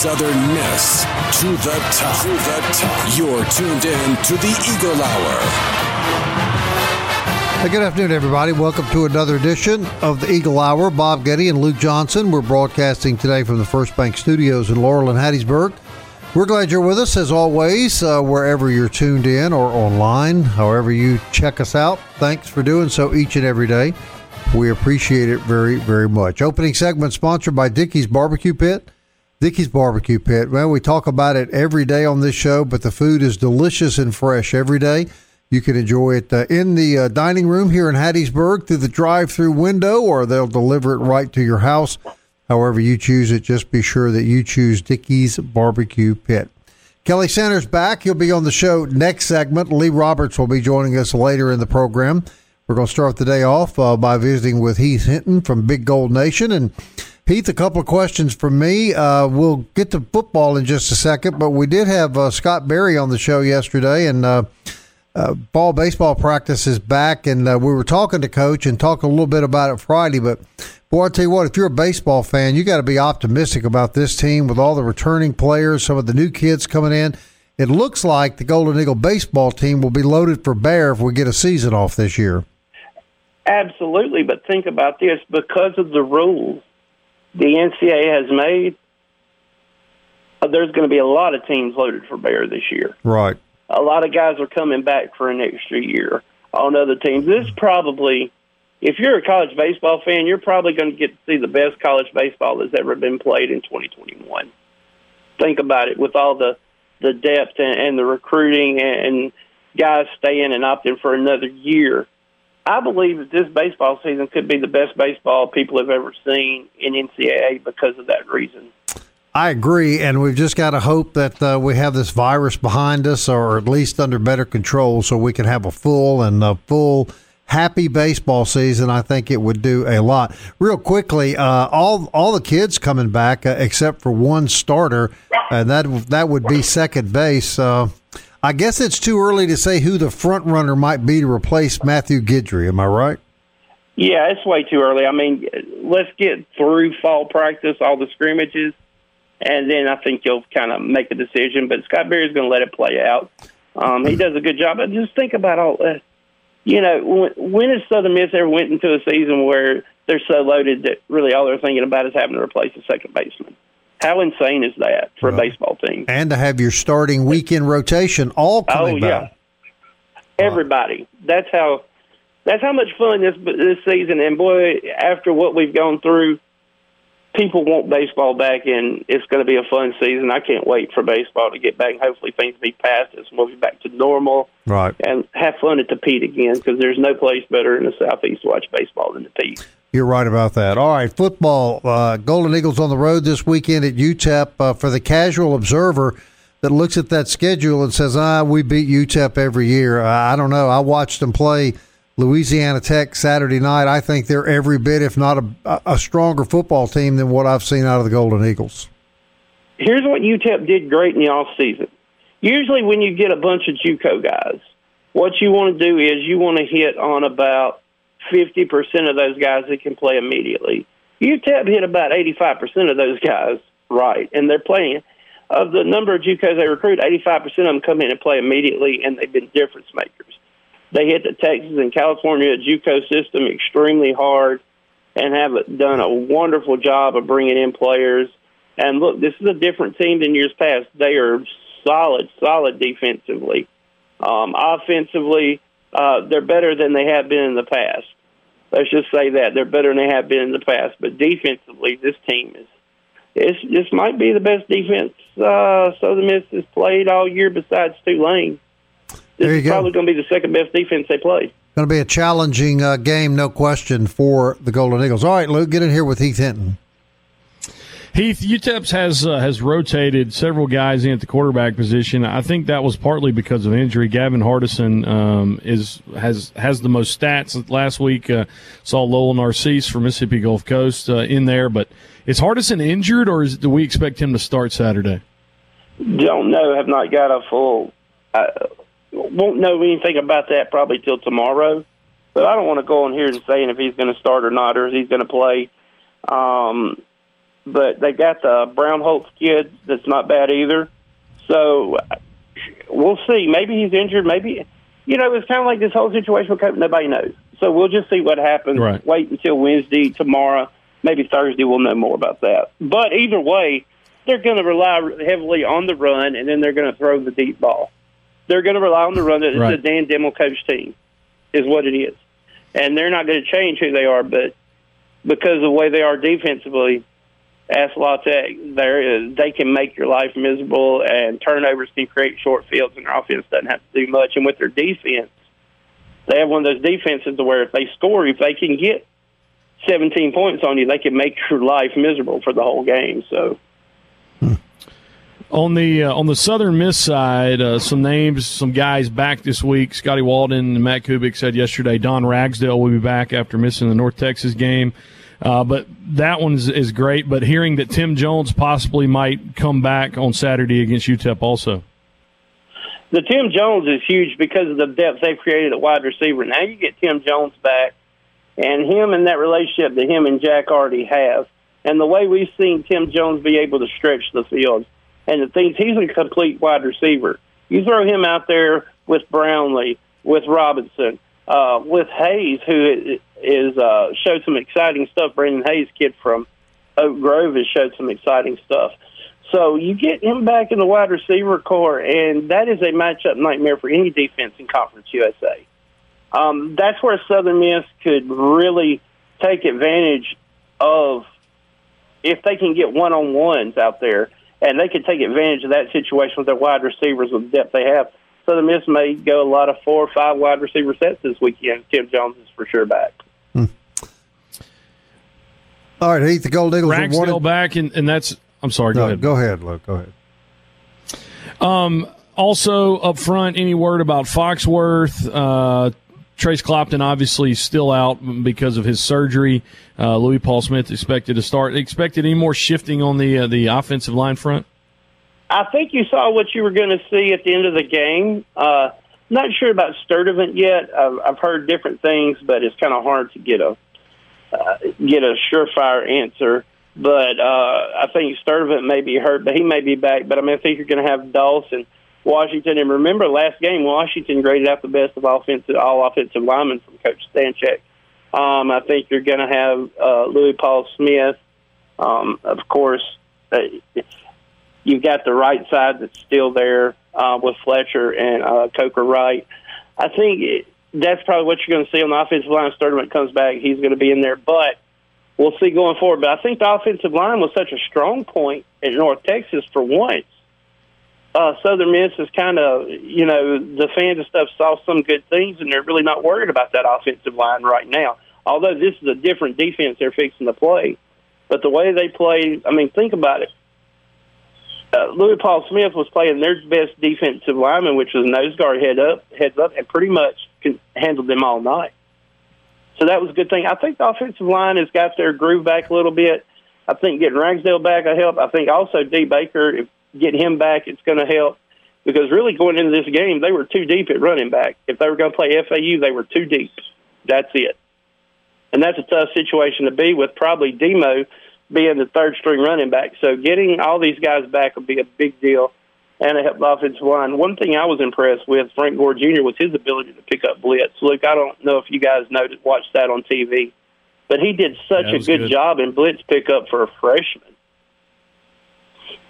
Southern Miss to the top. To the top. You're tuned in to the Eagle Hour. Hey, good afternoon, everybody. Welcome to another edition of the Eagle Hour. Bob Getty and Luke Johnson. We're broadcasting today from the First Bank Studios in Laurel and Hattiesburg. We're glad you're with us, as always, uh, wherever you're tuned in or online, however you check us out. Thanks for doing so each and every day. We appreciate it very, very much. Opening segment sponsored by Dickey's Barbecue Pit. Dickey's Barbecue Pit. Well, we talk about it every day on this show, but the food is delicious and fresh every day. You can enjoy it uh, in the uh, dining room here in Hattiesburg through the drive-through window, or they'll deliver it right to your house. However you choose it, just be sure that you choose Dickey's Barbecue Pit. Kelly Sanders back. He'll be on the show next segment. Lee Roberts will be joining us later in the program. We're going to start the day off uh, by visiting with Heath Hinton from Big Gold Nation. And Heath, a couple of questions from me. Uh, we'll get to football in just a second, but we did have uh, Scott Berry on the show yesterday, and uh, uh, ball baseball practice is back. And uh, we were talking to Coach and talking a little bit about it Friday. But boy, I tell you what, if you're a baseball fan, you got to be optimistic about this team with all the returning players, some of the new kids coming in. It looks like the Golden Eagle baseball team will be loaded for bear if we get a season off this year. Absolutely, but think about this: because of the rules the NCAA has made, uh, there's going to be a lot of teams loaded for bear this year. Right. A lot of guys are coming back for an extra year on other teams. This probably, if you're a college baseball fan, you're probably going to get to see the best college baseball that's ever been played in 2021. Think about it with all the the depth and, and the recruiting and guys staying and opting for another year. I believe that this baseball season could be the best baseball people have ever seen in NCAA because of that reason. I agree, and we've just got to hope that uh, we have this virus behind us, or at least under better control, so we can have a full and a full happy baseball season. I think it would do a lot. Real quickly, uh, all all the kids coming back uh, except for one starter, and that that would be second base. Uh, I guess it's too early to say who the front runner might be to replace Matthew Guidry. Am I right? Yeah, it's way too early. I mean, let's get through fall practice, all the scrimmages, and then I think you'll kind of make a decision. But Scott Berry's going to let it play out. Um, he does a good job. But just think about all that. You know, when, when has Southern Miss ever went into a season where they're so loaded that really all they're thinking about is having to replace a second baseman? How insane is that for a baseball team? And to have your starting weekend rotation all oh, coming oh yeah, back. everybody. That's how. That's how much fun this this season. And boy, after what we've gone through, people want baseball back, and it's going to be a fun season. I can't wait for baseball to get back. Hopefully, things be past us, and we'll be back to normal. Right. And have fun at the Pete again, because there's no place better in the southeast to watch baseball than the Pete. You're right about that. All right, football. Uh, Golden Eagles on the road this weekend at UTEP. Uh, for the casual observer that looks at that schedule and says, "Ah, we beat UTEP every year." Uh, I don't know. I watched them play Louisiana Tech Saturday night. I think they're every bit, if not a, a stronger football team than what I've seen out of the Golden Eagles. Here's what UTEP did great in the off season. Usually, when you get a bunch of JUCO guys, what you want to do is you want to hit on about 50% of those guys that can play immediately. UTEP hit about 85% of those guys right, and they're playing. Of the number of JUCOs they recruit, 85% of them come in and play immediately, and they've been difference makers. They hit the Texas and California JUCO system extremely hard and have done a wonderful job of bringing in players. And look, this is a different team than years past. They are solid, solid defensively. Um, offensively, uh, they're better than they have been in the past. Let's just say that they're better than they have been in the past. But defensively, this team is it's, this might be the best defense uh, Southern Miss has played all year besides Tulane. This There you is go. probably going to be the second best defense they play. going to be a challenging uh, game, no question, for the Golden Eagles. All right, Luke, get in here with Heath Hinton. Heath, UTEPS has uh, has rotated several guys in at the quarterback position. I think that was partly because of injury. Gavin Hardison um, is has has the most stats. Last week uh, saw Lowell Narcisse from Mississippi Gulf Coast uh, in there, but is Hardison injured, or is, do we expect him to start Saturday? Don't know. Have not got a full. I won't know anything about that probably till tomorrow. But I don't want to go on here and saying if he's going to start or not, or if he's going to play. Um, but they got the Brownholtz kid that's not bad either. So we'll see. Maybe he's injured. Maybe you know it's kind of like this whole situation with Cope. Nobody knows. So we'll just see what happens. Right. Wait until Wednesday, tomorrow, maybe Thursday. We'll know more about that. But either way, they're going to rely heavily on the run, and then they're going to throw the deep ball. They're going to rely on the run. It's Right. a Dana Dimel coach team, is what it is, and they're not going to change who they are. But because of the way they are defensively, ask La Tech, there they can make your life miserable, and turnovers can create short fields, and their offense doesn't have to do much. And with their defense, they have one of those defenses where if they score, if they can get 17 points on you, they can make your life miserable for the whole game. So. On the uh, on the Southern Miss side, uh, some names, some guys back this week. Scotty Walden and Matt Kubik said yesterday. Don Ragsdale will be back after missing the North Texas game, uh, but that one is, great. But hearing that Tim Jones possibly might come back on Saturday against UTEP also. the Tim Jones is huge because of the depth they've created at wide receiver. Now you get Tim Jones back, and him and that relationship that him and Jack already have, and the way we've seen Tim Jones be able to stretch the field, and the things he's a complete wide receiver. You throw him out there with Brownlee, with Robinson, uh, with Hayes, who is uh, showed some exciting stuff. Brandon Hayes, kid from Oak Grove, has showed some exciting stuff. So you get him back in the wide receiver corps, and that is a matchup nightmare for any defense in Conference USA. Um, that's where Southern Miss could really take advantage of if they can get one on ones out there, and they could take advantage of that situation with their wide receivers with the depth they have. Southern Miss may go a lot of four or five wide receiver sets this weekend. Tim Jones is for sure back. All right, Heath, the Gold Eagles are Ragsdale one. back, and, and that's. I'm sorry. Go No, ahead. go ahead, Luke. Go ahead. Also, up front, any word about Foxworth? Uh, Trace Clopton obviously still out because of his surgery. Uh, Louis Paul Smith expected to start. Expected any more shifting on the uh, the offensive line front? I think you saw what you were going to see at the end of the game. Uh, not sure about Sturdivant yet. I've, I've heard different things, but it's kind of hard to get a uh, get a surefire answer. But uh, I think Sturdivant may be hurt, but he may be back. But I mean, I think you're going to have Dawson, Washington, and remember last game, Washington graded out the best of offensive all offensive linemen from Coach Stanchek. Um, I think you're going to have uh, Louis Paul Smith, um, of course. Uh, you've got the right side that's still there uh, with Fletcher and uh, Coker Wright. I think that's probably what you're going to see on the offensive line. Sturdivant comes back, he's going to be in there, but we'll see going forward. But I think the offensive line was such a strong point at North Texas for once. Uh, Southern Miss is kind of, you know, the fans and stuff saw some good things, and they're really not worried about that offensive line right now. Although this is a different defense they're fixing to play, but the way they play, I mean, think about it uh, Louis Paul Smith was playing their best defensive lineman, which was nose guard head up, heads up, and pretty much handled them all night. So that was a good thing. I think the offensive line has got their groove back a little bit. I think getting Ragsdale back will help. I think also D Baker, if getting him back, it's going to help because really going into this game, they were too deep at running back. If they were going to play FAU, they were too deep. That's it. And that's a tough situation to be with probably Demo being the third string running back. So getting all these guys back would be a big deal and it helped the offensive line. One thing I was impressed with Frank Gore Jr. was his ability to pick up blitz. Luke, I don't know if you guys noticed watched that on TV, but he did such Yeah, a good, good. job in blitz pickup for a freshman.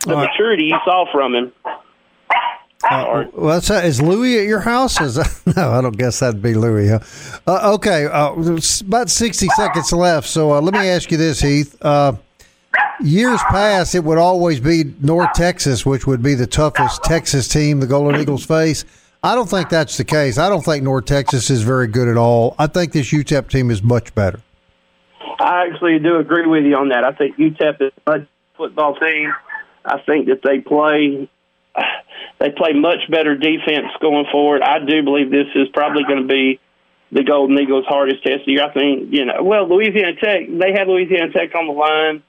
The All right. maturity you saw from him. Uh, well, that's, uh, is Louis at your house? Is no, I don't guess that'd be Louis. Huh? Uh, okay, uh, it's about sixty seconds left. So uh, let me ask you this, Heath. Years past, it would always be North Texas, which would be the toughest Texas team the Golden Eagles face. I don't think that's the case. I don't think North Texas is very good at all. I think this UTEP team is much better. I actually do agree with you on that. I think UTEP is a football team. I think that they play they play much better defense going forward. I do believe this is probably going to be the Golden Eagles' hardest test of the year. I think you know. Well, Louisiana Tech they had Louisiana Tech on the line,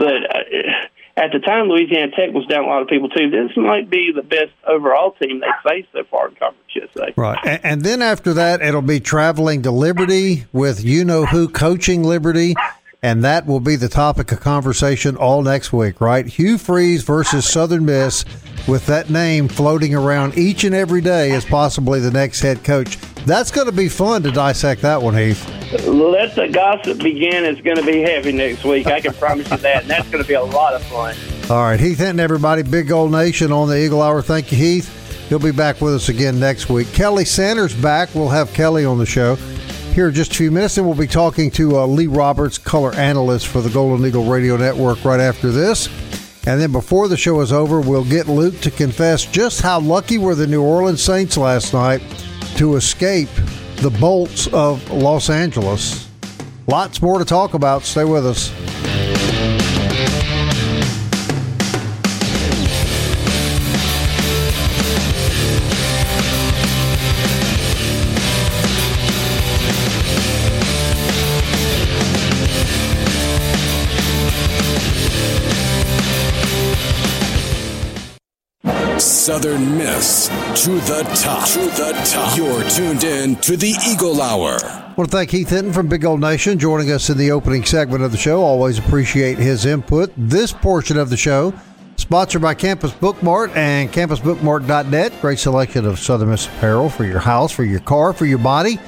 but uh, at the time Louisiana Tech was down a lot of people too. This might be the best overall team they faced so far in Conference USA. Right, and, and then after that, it'll be traveling to Liberty with you know who coaching Liberty and that will be the topic of conversation all next week, right? Hugh Freeze versus Southern Miss, with that name floating around each and every day as possibly the next head coach. That's going to be fun to dissect that one, Heath. Let the gossip begin. It's going to be heavy next week. I can promise you that, and that's going to be a lot of fun. All right, Heath Hinton, everybody, Big Gold Nation on the Eagle Hour. Thank you, Heath. He'll be back with us again next week. Kelly Sanders back. We'll have Kelly on the show here in just a few minutes, and we'll be talking to uh, Lee Roberts, color analyst for the Golden Eagle Radio Network, right after this. And then before the show is over, we'll get Luke to confess just how lucky were the New Orleans Saints last night to escape the bolts of Los Angeles. Lots more to talk about. Stay with us. Southern Miss to the top. To the top. You're tuned in to the Eagle Hour. I want to thank Heath Hinton from Big Gold Nation joining us in the opening segment of the show. Always appreciate his input. This portion of the show sponsored by Campus Bookmart and campusbookmart.net. Great selection of Southern Miss apparel for your house, for your car, for your body.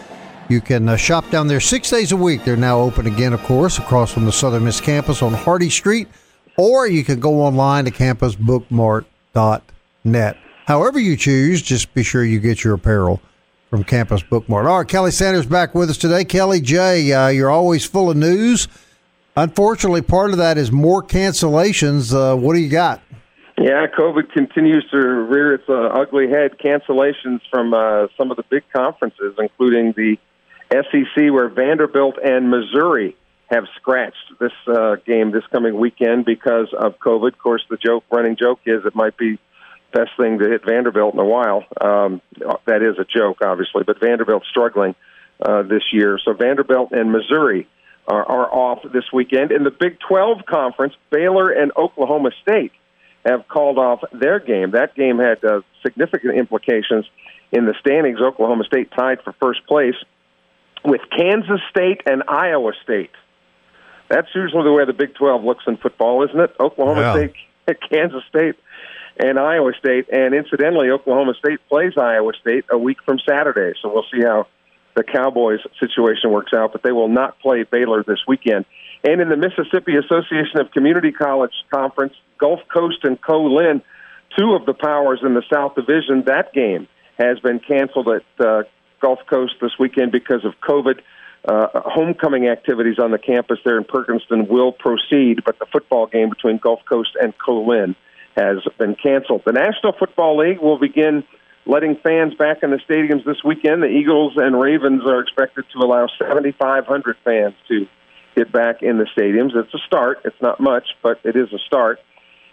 You can uh, shop down there six days a week. They're now open again, of course, across from the Southern Miss campus on Hardy Street, or you can go online to campusbookmart.net net. However you choose, just be sure you get your apparel from Campus Bookmart. All right, Kelly Sanders back with us today. Kelly J, uh, you're always full of news. Unfortunately, part of that is more cancellations. Uh, what do you got? Yeah, COVID continues to rear its uh, ugly head. Cancellations from uh, some of the big conferences, including the SEC, where Vanderbilt and Missouri have scratched this uh, game this coming weekend because of COVID. Of course, the joke, running joke, is it might be best thing to hit Vanderbilt in a while. Um, that is a joke, obviously, but Vanderbilt's struggling uh, this year. So Vanderbilt and Missouri are, are off this weekend. In the Big 12 conference, Baylor and Oklahoma State have called off their game. That game had uh, significant implications in the standings. Oklahoma State tied for first place with Kansas State and Iowa State. That's usually the way the Big 12 looks in football, isn't it? Oklahoma yeah. State, Kansas State and Iowa State. And incidentally, Oklahoma State plays Iowa State a week from Saturday. So we'll see how the Cowboys situation works out. But they will not play Baylor this weekend. And in the Mississippi Association of Community College Conference, Gulf Coast and Co-Lin, two of the powers in the South Division, that game has been canceled at uh, Gulf Coast this weekend because of COVID. Uh, homecoming activities on the campus there in Perkinston will proceed, but the football game between Gulf Coast and Co-Lin has been canceled. The National Football League will begin letting fans back in the stadiums this weekend. The Eagles and Ravens are expected to allow 7,500 fans to get back in the stadiums. It's a start. It's not much, but it is a start.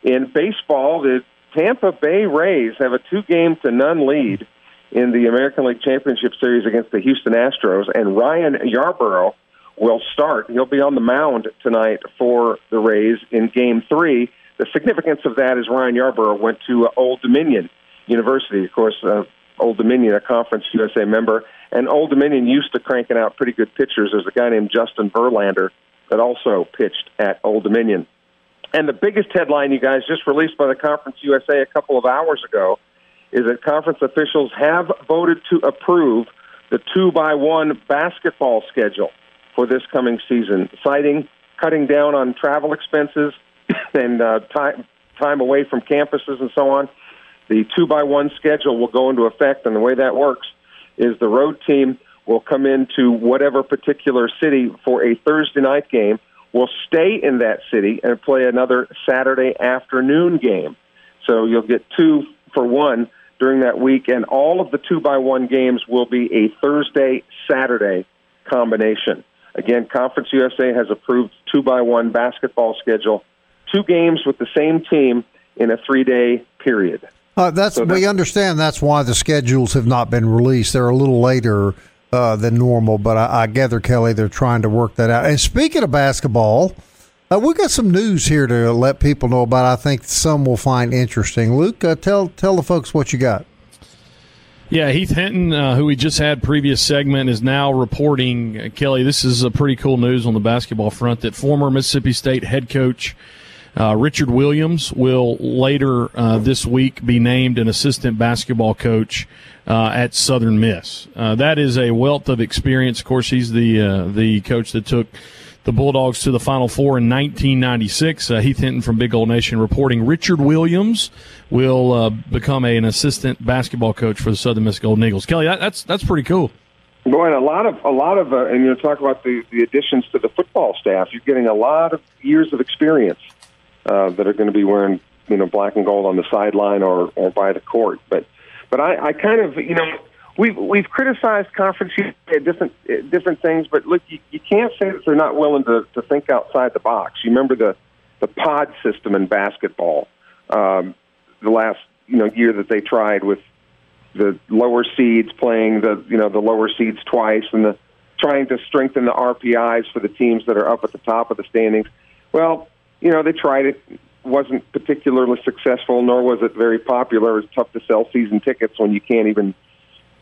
In baseball, the Tampa Bay Rays have a two game to none lead in the American League Championship Series against the Houston Astros, and Ryan Yarbrough will start. He'll be on the mound tonight for the Rays in game three the significance of that is Ryan Yarbrough went to uh, Old Dominion University, of course. Uh, Old Dominion, a Conference USA member, and Old Dominion used to cranking out pretty good pitchers. There's a guy named Justin Verlander that also pitched at Old Dominion. And the biggest headline, you guys, just released by the Conference USA a couple of hours ago, is that conference officials have voted to approve the two by one basketball schedule for this coming season, citing cutting down on travel expenses and uh, time time away from campuses and so on. The two by one schedule will go into effect, and the way that works is the road team will come into whatever particular city for a Thursday night game, will stay in that city and play another Saturday afternoon game. So you'll get two for one during that week, and all of the two by one games will be a Thursday Saturday combination. Again, Conference USA has approved two by one basketball schedule, two games with the same team in a three day period. Uh, that's, so we understand that's why the schedules have not been released. They're a little later uh, than normal, but I, I, gather Kelly they're trying to work that out. And speaking of basketball, uh, we got some news here to let people know about. I think some will find interesting. Luke, uh, tell tell the folks what you got. Yeah, Heath Hinton, uh, who we just had previous segment, is now reporting. Uh, Kelly, this is a pretty cool news on the basketball front that former Mississippi State head coach uh, Richard Williams will later uh, this week be named an assistant basketball coach uh, at Southern Miss. Uh, that is a wealth of experience. Of course, he's the the coach that took the Bulldogs to the Final Four in 1996. Uh, Heath Hinton from Big Gold Nation reporting Richard Williams will uh, become a, an assistant basketball coach for the Southern Miss Golden Eagles. Kelly, that, that's that's pretty cool. Boy, and a lot of a lot of, uh, and you know, talk about the the additions to the football staff. You're getting a lot of years of experience uh, that are going to be wearing you know black and gold on the sideline or or by the court. But but I, I kind of you know we've we've criticized conference at different different things, but look, you, you can't say that they're not willing to, to think outside the box. You remember the the pod system in basketball, um, the last you know year that they tried with the lower seeds playing the you know the lower seeds twice, and the trying to strengthen the RPIs for the teams that are up at the top of the standings. Well, you know they tried it wasn't particularly successful, nor was it very popular. It's tough to sell season tickets when you can't even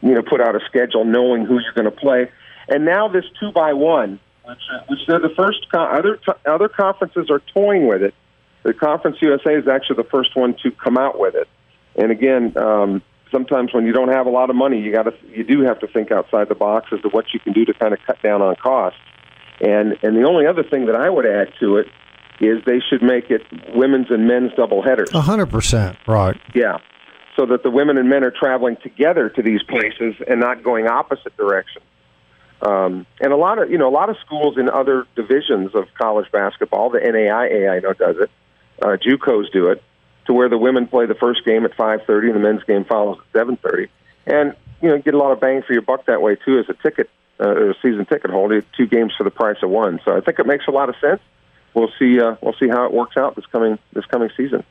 you know, put out a schedule knowing who you're going to play. And now this two by one, which, which they're the first. Co- other other conferences are toying with it. The Conference USA is actually the first one to come out with it. And again, um, sometimes when you don't have a lot of money, you got to you do have to think outside the box as to what you can do to kind of cut down on costs. And and the only other thing that I would add to it is they should make it women's and men's double headers. A hundred percent, right? Yeah, so that the women and men are traveling together to these places and not going opposite directions. Um, and a lot of you know a lot of schools in other divisions of college basketball, the NAIA I know does it, uh, JUCOs do it, to where the women play the first game at 5:30 and the men's game follows at 7:30, and you know get a lot of bang for your buck that way too as a ticket, uh, a season ticket holder, two games for the price of one. So I think it makes a lot of sense. We'll see. Uh, we'll see how it works out this coming this coming season.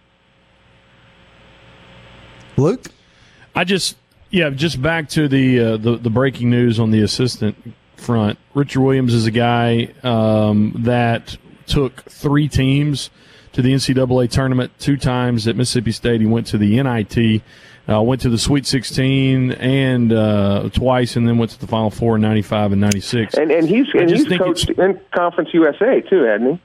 Luke? I just yeah, just back to the uh, the, the breaking news on the assistant front. Richard Williams is a guy um, that took three teams to the NCAA tournament two times at Mississippi State. He went to the NIT, uh, went to the Sweet 16 and uh, twice, and then went to the Final Four in '95 and '96. And, and he's and he's coached in Conference USA too, hadn't he?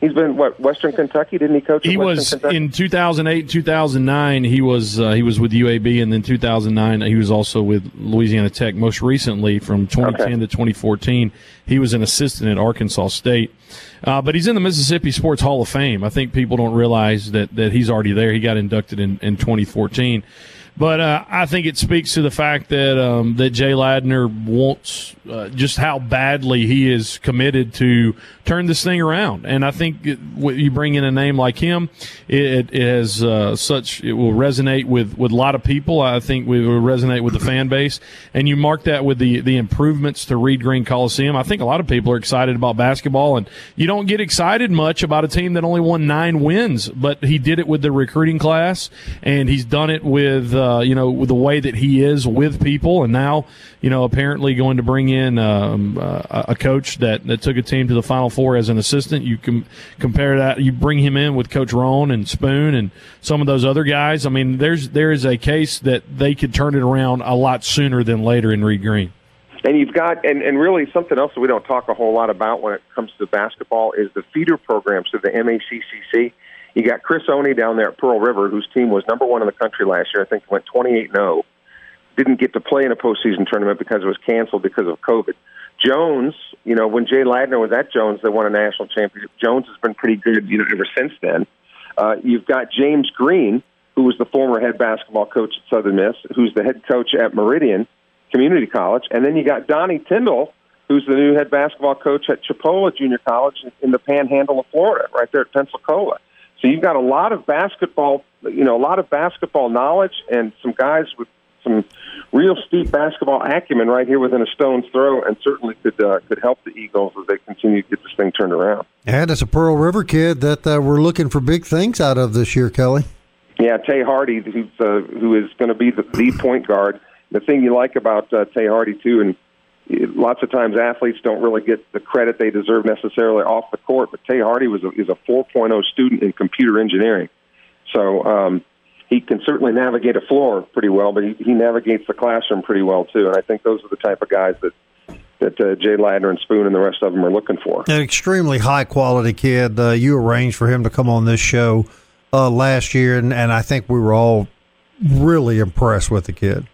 He's been what Western Kentucky? Didn't he coach? He was Kentucky? in 2008, 2009. He was uh, he was with UAB, and then 2009 he was also with Louisiana Tech. Most recently, from 2010 okay. to 2014, he was an assistant at Arkansas State. Uh, but he's in the Mississippi Sports Hall of Fame. I think people don't realize that that he's already there. He got inducted in, in 2014. But uh, I think it speaks to the fact that um, that Jay Ladner wants uh, just how badly he is committed to turn this thing around. And I think it, you bring in a name like him, it, it has uh, such it will resonate with, with a lot of people. I think it will resonate with the fan base. And you mark that with the the improvements to Reed Green Coliseum. I think a lot of people are excited about basketball, and you don't get excited much about a team that only won nine wins, but he did it with the recruiting class, and he's done it with. Uh, you know, the way that he is with people, and now, you know, apparently going to bring in um, uh, a coach that, that took a team to the Final Four as an assistant. You can compare that. You bring him in with Coach Roan and Spoon and some of those other guys. I mean, there's there is a case that they could turn it around a lot sooner than later in Reed Green. And you've got, and, and really something else that we don't talk a whole lot about when it comes to basketball is the feeder programs of the MACCC. You got Chris Oney down there at Pearl River, whose team was number one in the country last year. I think went 28 0. Didn't get to play in a postseason tournament because it was canceled because of COVID. Jones, you know, when Jay Ladner was at Jones, they won a national championship. Jones has been pretty good, you know, ever since then. Uh, you've got James Green, who was the former head basketball coach at Southern Miss, who's the head coach at Meridian Community College, and then you got Donnie Tyndall, who's the new head basketball coach at Chipola Junior College in the Panhandle of Florida, right there at Pensacola. So you've got a lot of basketball you know a lot of basketball knowledge and some guys with some real steep basketball acumen right here within a stone's throw, and certainly could uh, could help the Eagles as they continue to get this thing turned around. And it's a Pearl River kid that uh, we're looking for big things out of this year, Kelly. Yeah, Tay Hardy, who's uh, who is going to be the, the point guard. The thing you like about uh, Tay Hardy too, and lots of times athletes don't really get the credit they deserve necessarily off the court, but Tay Hardy was a, is a 4.0 student in computer engineering, so um, he can certainly navigate a floor pretty well, but he, he navigates the classroom pretty well too. And I think those are the type of guys that that uh, Jay Ladner and Spoon and the rest of them are looking for. An extremely high quality kid. Uh, you arranged for him to come on this show uh, last year, and, and I think we were all really impressed with the kid.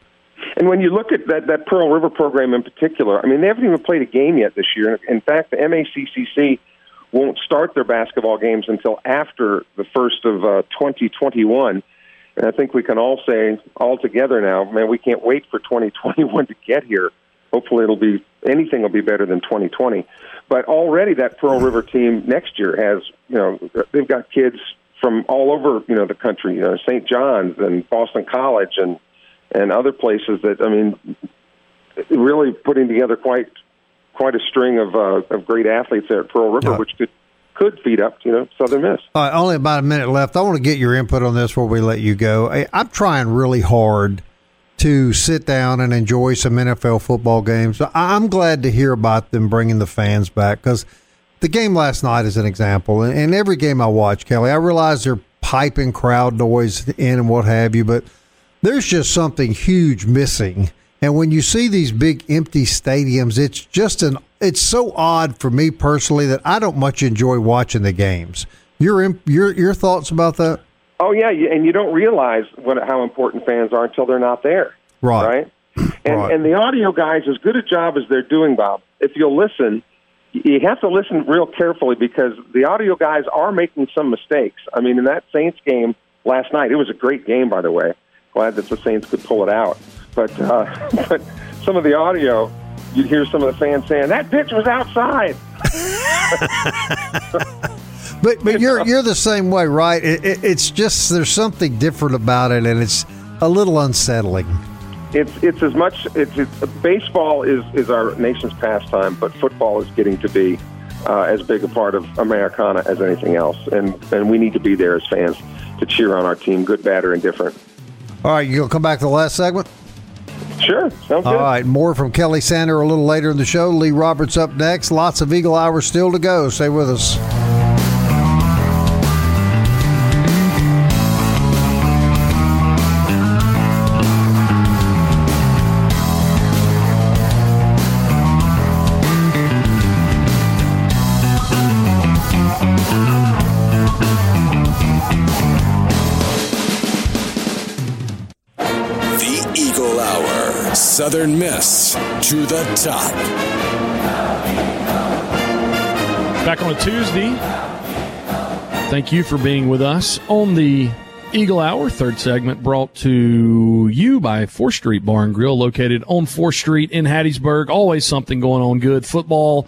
And when you look at that, that Pearl River program in particular, I mean, they haven't even played a game yet this year. In fact, the MACCC won't start their basketball games until after the first of uh, 2021. And I think we can all say all together now, man, we can't wait for 2021 to get here. Hopefully, it'll be anything will be better than 2020. But already, that Pearl River team next year has, you know, they've got kids from all over, you know, the country, you know, St. John's and Boston College and and other places that I mean, really putting together quite quite a string of uh, of great athletes there at Pearl River, yeah. which could could feed up, you know, Southern Miss. All right, only about a minute left. I want to get your input on this before we let you go. I, I'm trying really hard to sit down and enjoy some NFL football games. I'm glad to hear about them bringing the fans back because the game last night is an example. And every game I watch, Kelly, I realize they're piping crowd noise in and what have you, but there's just something huge missing. And when you see these big empty stadiums, it's just an it's so odd for me personally that I don't much enjoy watching the games. Your your your thoughts about that? Oh yeah, and you don't realize what how important fans are until they're not there. Right. Right. And right. and the audio guys, as good a job as they're doing, Bob. If you'll listen, you have to listen real carefully because the audio guys are making some mistakes. I mean, in that Saints game last night, it was a great game, by the way. Glad that the Saints could pull it out, but uh, but some of the audio you'd hear some of the fans saying that pitch was outside. but but you're you're the same way, right? It, it, it's just there's something different about it, and it's a little unsettling. It's it's as much it's, it's baseball is is our nation's pastime, but football is getting to be uh, as big a part of Americana as anything else, and and we need to be there as fans to cheer on our team, good, bad, or indifferent. All right, you'll come back to the last segment. Sure. Sounds All right. More from Kelly Sander a little later in the show. Lee Roberts up next. Lots of Eagle Hour still to go. Stay with us. Miss to the top. Back on a Tuesday. Thank you for being with us on the Eagle Hour, third segment, brought to you by 4th Street Bar and Grill, located on 4th Street in Hattiesburg. Always something going on good. Football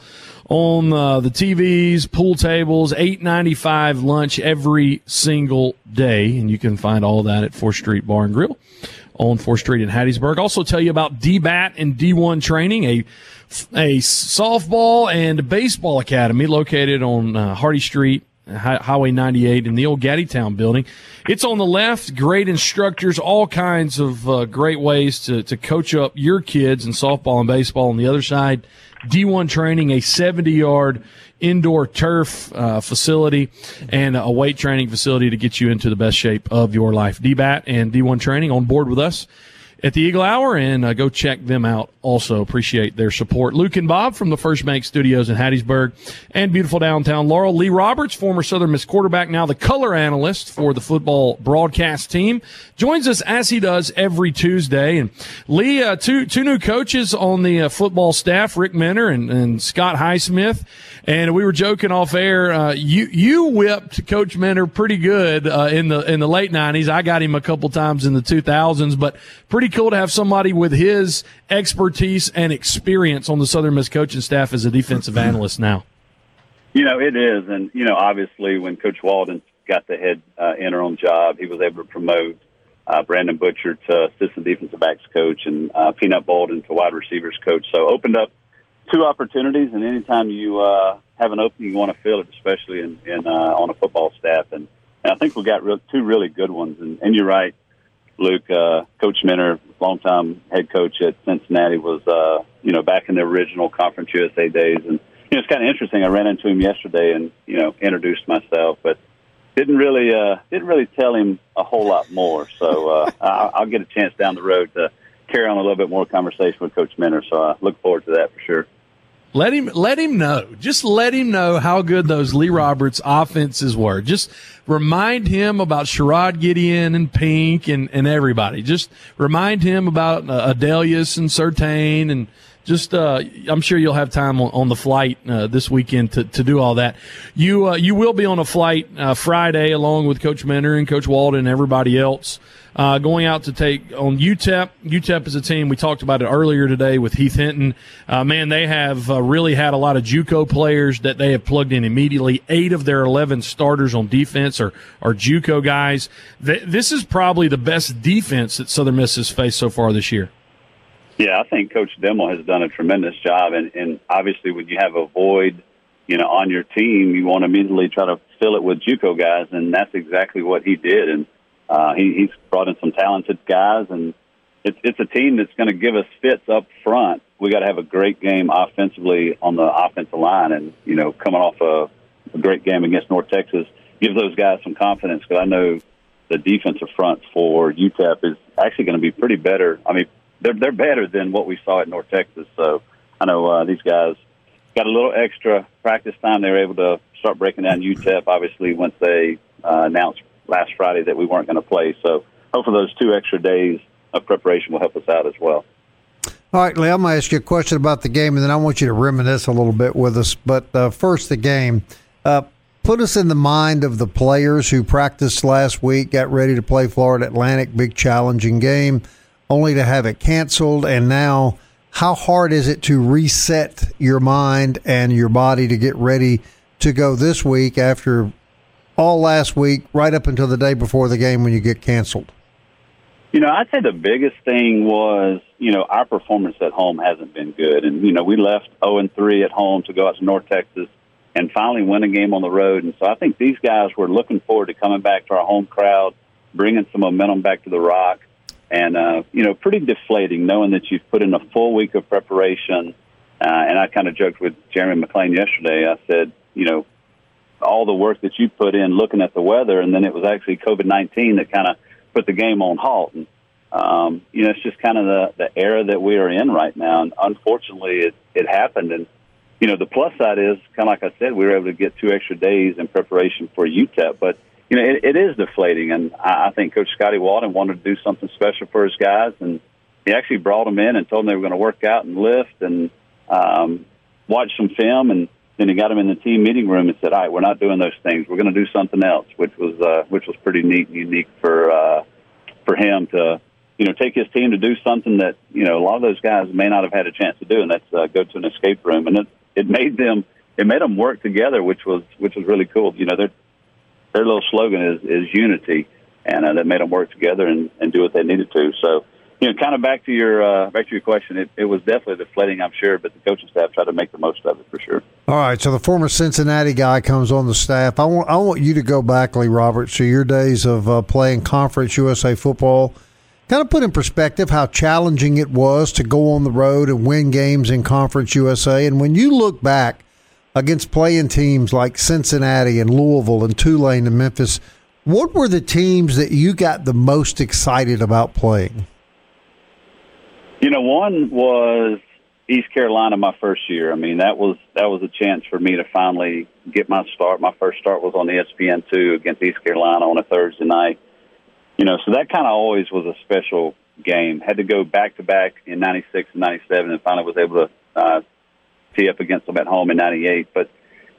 on uh, the TVs, pool tables, eight ninety five lunch every single day, and you can find all that at 4th Street Bar and Grill on 4th Street in Hattiesburg. Also tell you about DBAT and D1 training, a a softball and baseball academy located on uh, Hardy Street, Highway 98 in the old Gaddytown building. It's on the left. Great instructors, all kinds of uh, great ways to, to coach up your kids in softball and baseball. On the other side, D1 training, a 70 yard indoor turf uh, facility and a weight training facility to get you into the best shape of your life. DBAT and D1 training on board with us at the Eagle Hour and uh, go check them out. Also appreciate their support. Luke and Bob from the First Bank Studios in Hattiesburg and beautiful downtown Laurel. Lee Roberts, former Southern Miss quarterback, now the color analyst for the football broadcast team, joins us as he does every Tuesday. And Lee, uh, two two new coaches on the uh, football staff, Rick Minter and, and Scott Highsmith. And we were joking off air. Uh, you you whipped Coach Minter pretty good uh, in the in the late '90s. I got him a couple times in the 2000s, but pretty cool to have somebody with his expertise and experience on the Southern Miss coaching staff as a defensive analyst now. You know it is, and you know obviously when Coach Walden got the head uh, interim job. He was able to promote uh, Brandon Butcher to assistant defensive backs coach and uh, Peanut Bolden to wide receivers coach. So opened up two opportunities, and anytime you uh, have an opening, you want to fill it, especially in, in uh, on a football staff. And, and I think we got real, two really good ones. And, and you're right, Luke. Uh, coach Minter, longtime head coach at Cincinnati, was uh, you know back in the original Conference USA days, and you know it's kind of interesting. I ran into him yesterday and you know introduced myself, but didn't really uh, didn't really tell him a whole lot more. So uh, I'll, I'll get a chance down the road to carry on a little bit more conversation with Coach Minter. So I look forward to that for sure. Let him let him know. Just let him know how good those Lee Roberts offenses were. Just remind him about Sherrod Gideon and Pink and, and everybody. Just remind him about uh, Adalius and Surtain and just uh, I'm sure you'll have time on, on the flight uh, this weekend to, to do all that. You uh, you will be on a flight uh, Friday along with Coach Minter and Coach Walden and everybody else uh, going out to take on UTEP. UTEP is a team we talked about it earlier today with Heath Hinton. Uh, man, they have really had a lot of JUCO players that they have plugged in immediately. Eight of their eleven starters on defense are are JUCO guys. Th- this is probably the best defense that Southern Miss has faced so far this year. Yeah, I think Coach Dimel has done a tremendous job, and, and obviously when you have a void, you know, on your team, you want to immediately try to fill it with JUCO guys, and that's exactly what he did. And uh, he, he's brought in some talented guys, and it's it's a team that's going to give us fits up front. We got to have a great game offensively on the offensive line, and you know, coming off a, a great game against North Texas gives those guys some confidence because I know the defensive front for UTEP is actually going to be pretty better. I mean, they're they're better than what we saw at North Texas. So I know uh, these guys got a little extra practice time. They were able to start breaking down UTEP. Obviously, once they uh, announced last Friday that we weren't going to play, so hopefully those two extra days of preparation will help us out as well. All right, Lee, I'm going to ask you a question about the game, and then I want you to reminisce a little bit with us. But uh, first, the game. Uh, put us in the mind of the players who practiced last week, got ready to play Florida Atlantic, big challenging game only to have it canceled. And now, how hard is it to reset your mind and your body to get ready to go this week after all last week, right up until the day before the game when you get canceled? You know, I'd say the biggest thing was, you know, our performance at home hasn't been good. And, you know, we left 0 and 3 at home to go out to North Texas and finally win a game on the road. And so I think these guys were looking forward to coming back to our home crowd, bringing some momentum back to the rock and uh, you know, pretty deflating knowing that you've put in a full week of preparation. Uh, and I kind of joked with Jeremy McClain yesterday. I said, you know, all the work that you put in looking at the weather, and then it was actually COVID nineteen that kind of put the game on halt. And um, you know, it's just kind of the the era that we are in right now. And unfortunately, it it happened. And you know, the plus side is kind of like I said, we were able to get two extra days in preparation for UTEP, but you know, it, it is deflating. And I, I think Coach Scotty Walden wanted to do something special for his guys, and he actually brought them in and told them they were going to work out and lift and um, watch some film, and then he got them in the team meeting room and said, "All right, we're not doing those things. We're going to do something else," which was uh, which was pretty neat and unique for uh, for him to you know take his team to do something that you know a lot of those guys may not have had a chance to do, and that's uh, go to an escape room, and it it made them it made them work together, which was which was really cool. You know, they're their little slogan is is unity, and uh, that made them work together and, and do what they needed to. So, you know, kind of back to your uh, back to your question, it, it was definitely deflating, I'm sure, but the coaching staff tried to make the most of it for sure. All right, so the former Cincinnati guy comes on the staff. I want I want you to go back, Lee Roberts, to your days of uh, playing Conference USA football. Kind of put in perspective how challenging it was to go on the road and win games in Conference USA. And when you look back against playing teams like Cincinnati and Louisville and Tulane and Memphis, what were the teams that you got the most excited about playing? You know, one was East Carolina my first year. I mean, that was that was a chance for me to finally get my start. My first start was on the ESPN two against East Carolina on a Thursday night. You know, so that kind of always was a special game. Had to go back to back in '96 and '97, and finally was able to uh, tee up against them at home in '98. But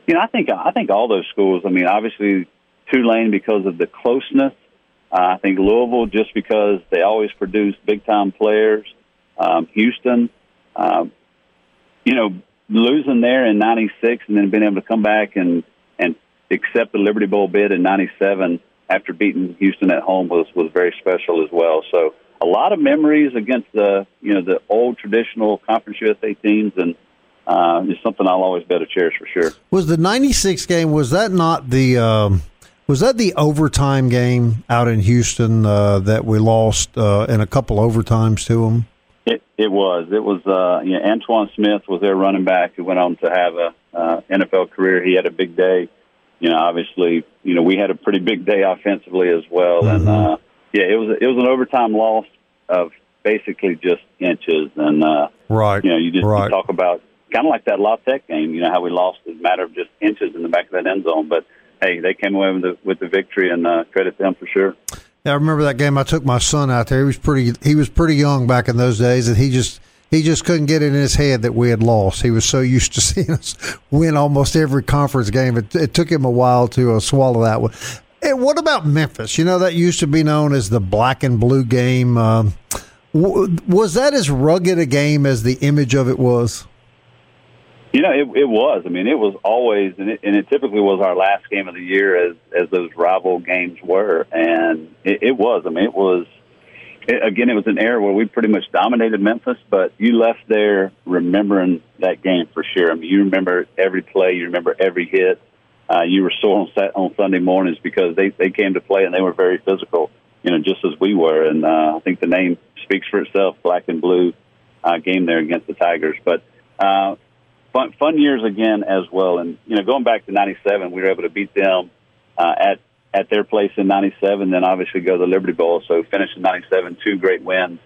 you know, I think I think all those schools. I mean, obviously Tulane because of the closeness. Uh, I think Louisville just because they always produce big time players. Um, Houston, um, you know, losing there in '96 and then being able to come back and and accept the Liberty Bowl bid in '97 after beating Houston at home was was very special as well. So a lot of memories against the you know the old traditional Conference USA teams, and uh, it's something I'll always be able to cherish for sure. Was the '96 game? Was that not the? Um, was that the overtime game out in Houston uh, that we lost uh, in a couple overtimes to them? It, it was. It was. Uh, you know, Antowain Smith was their running back who went on to have a uh, NFL career. He had a big day. You know, obviously, you know we had a pretty big day offensively as well, mm-hmm. and uh, yeah, it was it was an overtime loss of basically just inches, and uh, right. You know, you just right. you talk about kind of like that La Tech game. You know how we lost a matter of just inches in the back of that end zone, but hey, they came away with the with the victory, and uh, credit them for sure. Yeah, I remember that game. I took my son out there. He was pretty. He was pretty young back in those days, and he just he just couldn't get it in his head that we had lost. He was so used to seeing us win almost every conference game. It, it took him a while to uh, swallow that one. Hey, what about Memphis? You know that used to be known as the black and blue game. Um, w- was that as rugged a game as the image of it was? You know, it, it was. I mean, it was always, and it, and it typically was our last game of the year, as as those rival games were, and it, it was. I mean, it was. It, again, it was an era where we pretty much dominated Memphis, but you left there remembering that game for sure. I mean, you remember every play, you remember every hit. Uh, you were sore on set on Sunday mornings because they they came to play and they were very physical, you know, just as we were. And uh, I think the name speaks for itself. Black and blue uh, game there against the Tigers, but. Uh, fun, fun years again as well. And you know, going back to '97, we were able to beat them uh, at at their place in '97. Then obviously go to the Liberty Bowl. So finishing '97, two great wins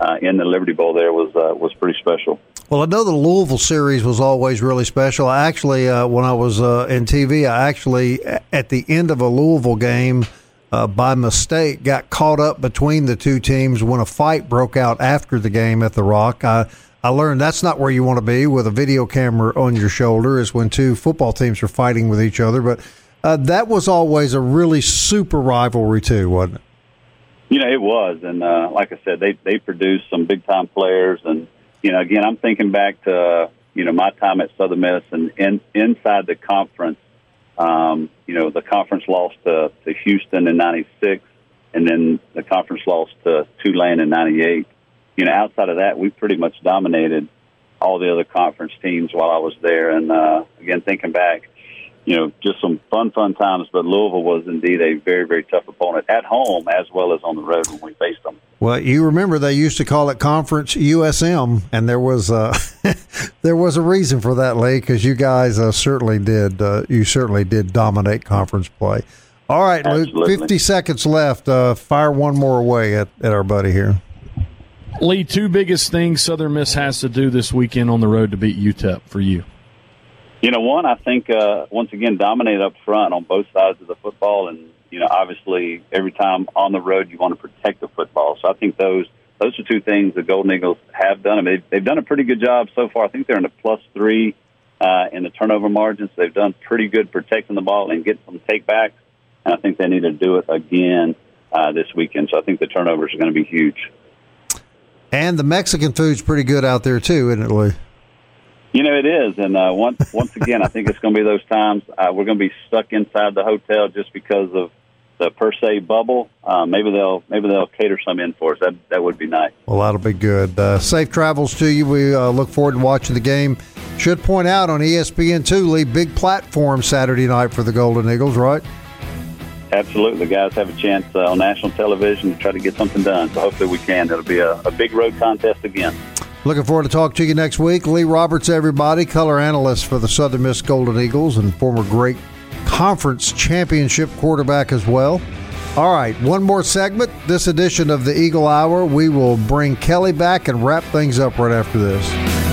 uh, in the Liberty Bowl there was uh, was pretty special. Well, I know the Louisville series was always really special. I actually, uh, when I was uh, in TV, I actually at the end of a Louisville game. Uh, by mistake, got caught up between the two teams when a fight broke out after the game at the Rock. I, I learned that's not where you want to be with a video camera on your shoulder, is when two football teams are fighting with each other. But uh, that was always a really super rivalry, too, wasn't it? You know, it was. And uh, like I said, they, they produced some big time players. And, you know, again, I'm thinking back to, uh, you know, my time at Southern Miss and in, inside the conference. Um, you know, the conference lost to, to Houston in 96, and then the conference lost to Tulane in 98 you know, outside of that, we pretty much dominated all the other conference teams while I was there. And uh, again, thinking back, you know, just some fun, fun times. But Louisville was indeed a very, very tough opponent at home as well as on the road when we faced them. Well, you remember they used to call it Conference USM, and there was uh, there was a reason for that, Lee, because you guys uh, certainly did uh, you certainly did dominate conference play. All right, Luke, fifty seconds left. Uh, fire one more away at, at our buddy here. Lee, two biggest things Southern Miss has to do this weekend on the road to beat UTEP for you. You know, one, I think uh, once again dominate up front on both sides of the football, and you know, obviously every time on the road you want to protect the football. So I think those those are two things the Golden Eagles have done. I mean, they've, they've done a pretty good job so far. I think they're in a plus three uh, in the turnover margins. They've done pretty good protecting the ball and getting some takebacks, and I think they need to do it again uh, this weekend. So I think the turnovers are going to be huge. And the Mexican food's pretty good out there too, isn't it, Lee? You know it is, and uh, once once again, I think it's going to be those times uh, we're going to be stuck inside the hotel just because of the per se bubble. Uh, maybe they'll maybe they'll cater some in for us. That that would be nice. Well, that'll be good. Uh, safe travels to you. We uh, look forward to watching the game. Should point out on ESPN two, Lee, big platform Saturday night for the Golden Eagles, right? Absolutely. The guys have a chance uh, on national television to try to get something done. So hopefully we can. It'll be a, a big road contest again. Looking forward to talking to you next week. Lee Roberts, everybody, color analyst for the Southern Miss Golden Eagles and former great conference championship quarterback as well. All right, one more segment. This edition of the Eagle Hour, we will bring Kelly back and wrap things up right after this.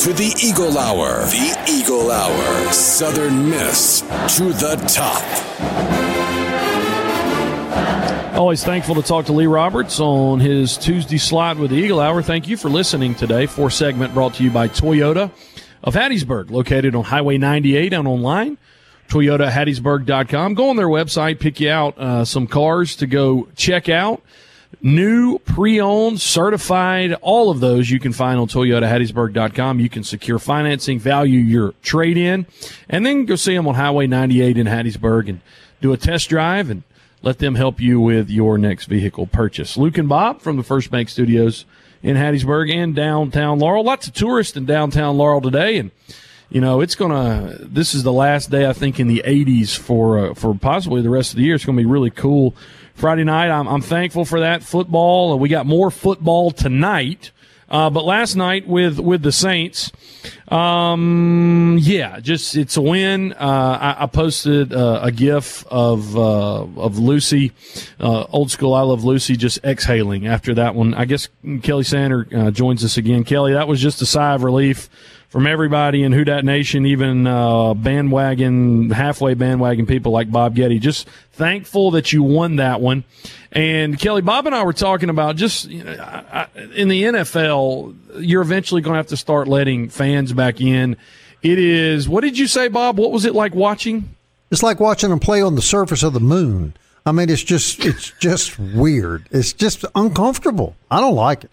To the Eagle Hour. The Eagle Hour. Southern Miss to the top. Always thankful to talk to Lee Roberts on his Tuesday slot with the Eagle Hour. Thank you for listening today. Fourth segment brought to you by Toyota of Hattiesburg, located on Highway 98 and online. ToyotaHattiesburg.com. Go on their website, pick you out uh, some cars to go check out. New, pre-owned, certified, all of those you can find on ToyotaHattiesburg.com. You can secure financing, value your trade-in, and then go see them on Highway 98 in Hattiesburg and do a test drive and let them help you with your next vehicle purchase. Luke and Bob from the First Bank Studios in Hattiesburg and downtown Laurel. Lots of tourists in downtown Laurel today, and you know it's gonna. This is the last day I think in the 80s for uh, for possibly the rest of the year. It's gonna be really cool. Friday night, I'm, I'm thankful for that football. We got more football tonight. Uh, but last night with with the Saints, um, yeah, just it's a win. Uh, I, I, posted uh, a GIF of uh, of Lucy, uh, old school. I love Lucy, just exhaling after that one. I guess Kelly Sander uh, joins us again. Kelly, that was just a sigh of relief from everybody in Who Dat Nation, even uh, bandwagon, halfway bandwagon people like Bob Getty. Just thankful that you won that one. And Kelly, Bob and I were talking about just you know, I, in the NFL, you're eventually going to have to start letting fans back in. It is, what did you say, Bob? What was it like watching? It's like watching them play on the surface of the moon. I mean, it's just, it's just weird. It's just uncomfortable. I don't like it.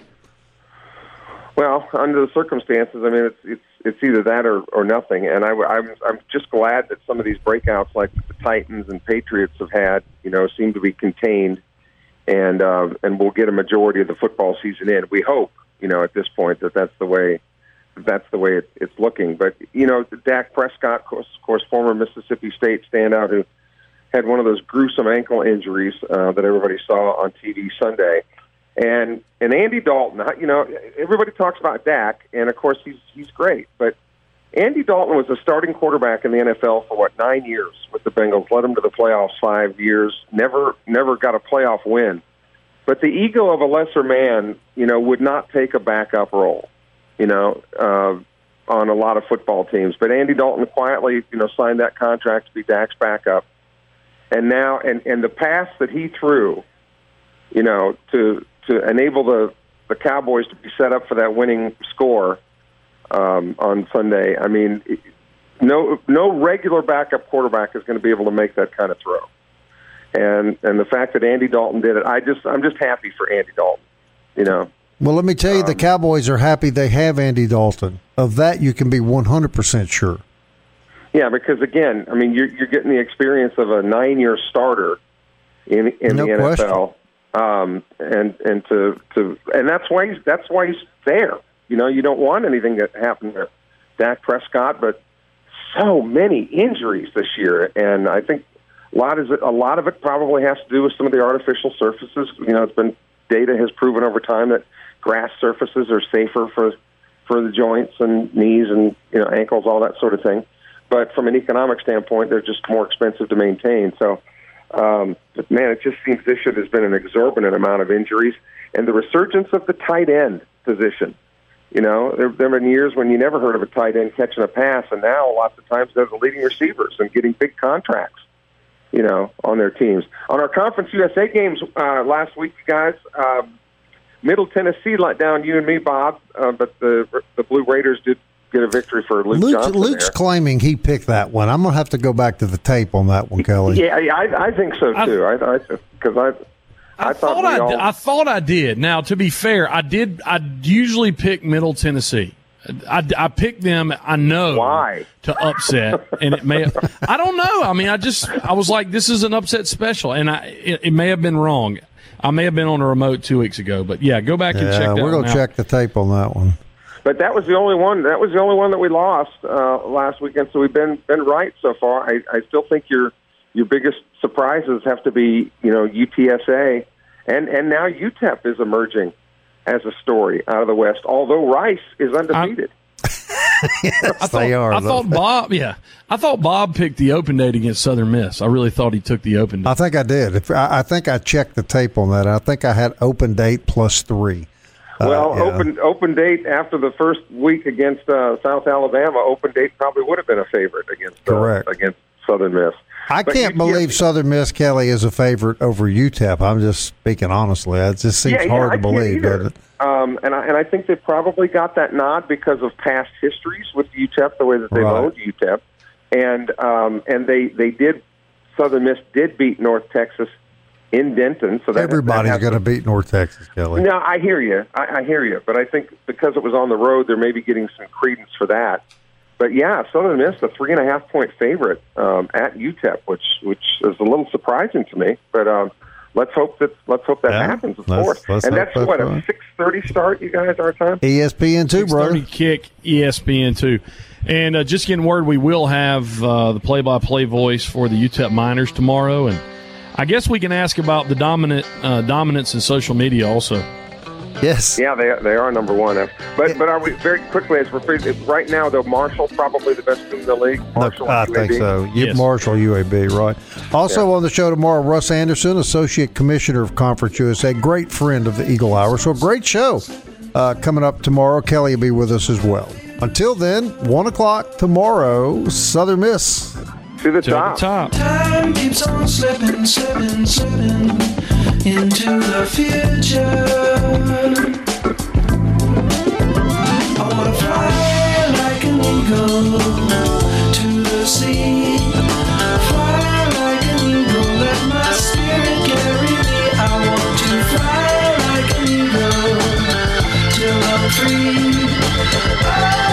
Well, under the circumstances, I mean, it's it's it's either that or, or nothing. And I, I'm I'm just glad that some of these breakouts, like the Titans and Patriots have had, you know, seem to be contained, and uh, and we'll get a majority of the football season in. We hope, you know, at this point that that's the way that's the way it, it's looking. But you know, Dak Prescott, of course, of course, former Mississippi State standout who had one of those gruesome ankle injuries uh, that everybody saw on TV Sunday and and Andy Dalton, you know, everybody talks about Dak, and of course he's he's great, but Andy Dalton was a starting quarterback in the NFL for what nine years with the Bengals, led them to the playoffs five years, never never got a playoff win. But the ego of a lesser man, you know, would not take a backup role, you know, uh, on a lot of football teams. But Andy Dalton quietly, you know, signed that contract to be Dak's backup, and now and and the pass that he threw, you know, to to enable the the Cowboys to be set up for that winning score um, on Sunday. I mean, no no regular backup quarterback is going to be able to make that kind of throw. And and the fact that Andy Dalton did it, I just I'm just happy for Andy Dalton. You know. Well, let me tell you, um, the Cowboys are happy they have Andy Dalton. Of that, you can be 100 percent sure. Yeah, because again, I mean, you're you're getting the experience of a nine year starter in in no the question. Um, and and to to and that's why he's that's why he's there. You know, you don't want anything to happen to Dak Prescott, but so many injuries this year, and I think a lot is a lot of it probably has to do with some of the artificial surfaces. You know, it's been data has proven over time that grass surfaces are safer for for the joints and knees and you know ankles, all that sort of thing. But from an economic standpoint, they're just more expensive to maintain. So um, but man, it just seems this year there's been an exorbitant amount of injuries and the resurgence of the tight end position. You know, there, there have been years when you never heard of a tight end catching a pass, and now lots of times they're the leading receivers and getting big contracts. You know, on their teams. On our Conference USA games uh, last week, guys, um, Middle Tennessee let down you and me, Bob, uh, but the the Blue Raiders did get a victory for Luke, Luke Johnson. Luke's there. claiming he picked that one. I'm gonna have to go back to the tape on that one, Kelly. Yeah, I, I think so too. I because I, I, I, I, thought, thought I, all, I thought I did. Now, to be fair, I did. I usually pick Middle Tennessee. I, I picked them. I know why to upset, and it may. Have, I don't know. I mean, I just I was like, this is an upset special, and I it, it may have been wrong. I may have been on a remote two weeks ago, but yeah, go back and yeah, check. We're gonna check the tape on that one but that was the only one. That was the only one that we lost uh, last weekend. So we've been been right so far. I, I still think your your biggest surprises have to be you know UTSA and and now UTEP is emerging as a story out of the West. Although Rice is undefeated. yes, I thought, they are. I though. thought Bob, yeah, I thought Bob picked the open date against Southern Miss. I really thought he took the open date. I think I did. I, I think I checked the tape on that. I think I had open date plus three. Well, uh, yeah. open open date after the first week against uh, South Alabama. Open date probably would have been a favorite against uh, Correct. against Southern Miss. I But can't UTEP believe Southern Miss Kelly is a favorite over UTEP. I'm just speaking honestly. It just seems yeah, hard yeah, to believe. Doesn't it? Um, and I and I think they probably got that nod because of past histories with UTEP, the way that they've Right. owned UTEP, and um, and they they did Southern Miss did beat North Texas in Denton, so that Everybody's that has going to beat North Texas, Kelly. No, I hear you. I, I hear you. But I think because it was on the road, they're maybe getting some credence for that. But yeah, Southern Miss, a three and a half point favorite um, at UTEP, which which is a little surprising to me. But um, let's hope that let's hope that Yeah, happens, of let's- course. let's and that's that's what a six thirty start. You guys, our time. ESPN two, brother. 6:30 kick ESPN two. And uh, just getting word, we will have uh, the play-by-play voice for the UTEP Miners tomorrow, and I guess we can ask about the dominant uh, dominance in social media also. Yes. Yeah, they they are number one. But but are we very quickly as we're free- right now? Though Marshall probably the best team in the league. Look, Marshall, I UAB. think so. You Yes. Marshall UAB, right? Also Yeah. on the show tomorrow, Russ Anderson, Associate Commissioner of Conference USA, great friend of the Eagle Hour. So a great show uh, coming up tomorrow. Kelly will be with us as well. Until then, one o'clock tomorrow, Southern Miss. To the To top. the top. Time keeps on slipping, slipping, slipping into the future. I wanna fly like an eagle to the sea. Fly like an eagle, let my spirit carry me. I want to fly like an eagle till I'm free.